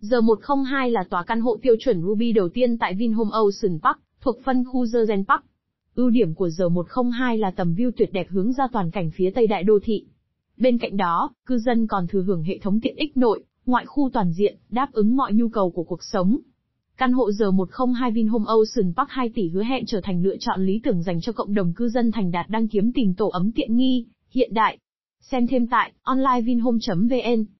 Giờ 102 là tòa căn hộ tiêu chuẩn Ruby đầu tiên tại Vinhome Ocean Park, thuộc phân khu Jergen Park. Ưu điểm của giờ 102 là tầm view tuyệt đẹp hướng ra toàn cảnh phía tây đại đô thị. Bên cạnh đó, cư dân còn thừa hưởng hệ thống tiện ích nội, ngoại khu toàn diện, đáp ứng mọi nhu cầu của cuộc sống. Căn hộ giờ 102 Vinhome Ocean Park 2 tỷ hứa hẹn trở thành lựa chọn lý tưởng dành cho cộng đồng cư dân thành đạt đang kiếm tìm tổ ấm tiện nghi, hiện đại. Xem thêm tại onlinevinhome.vn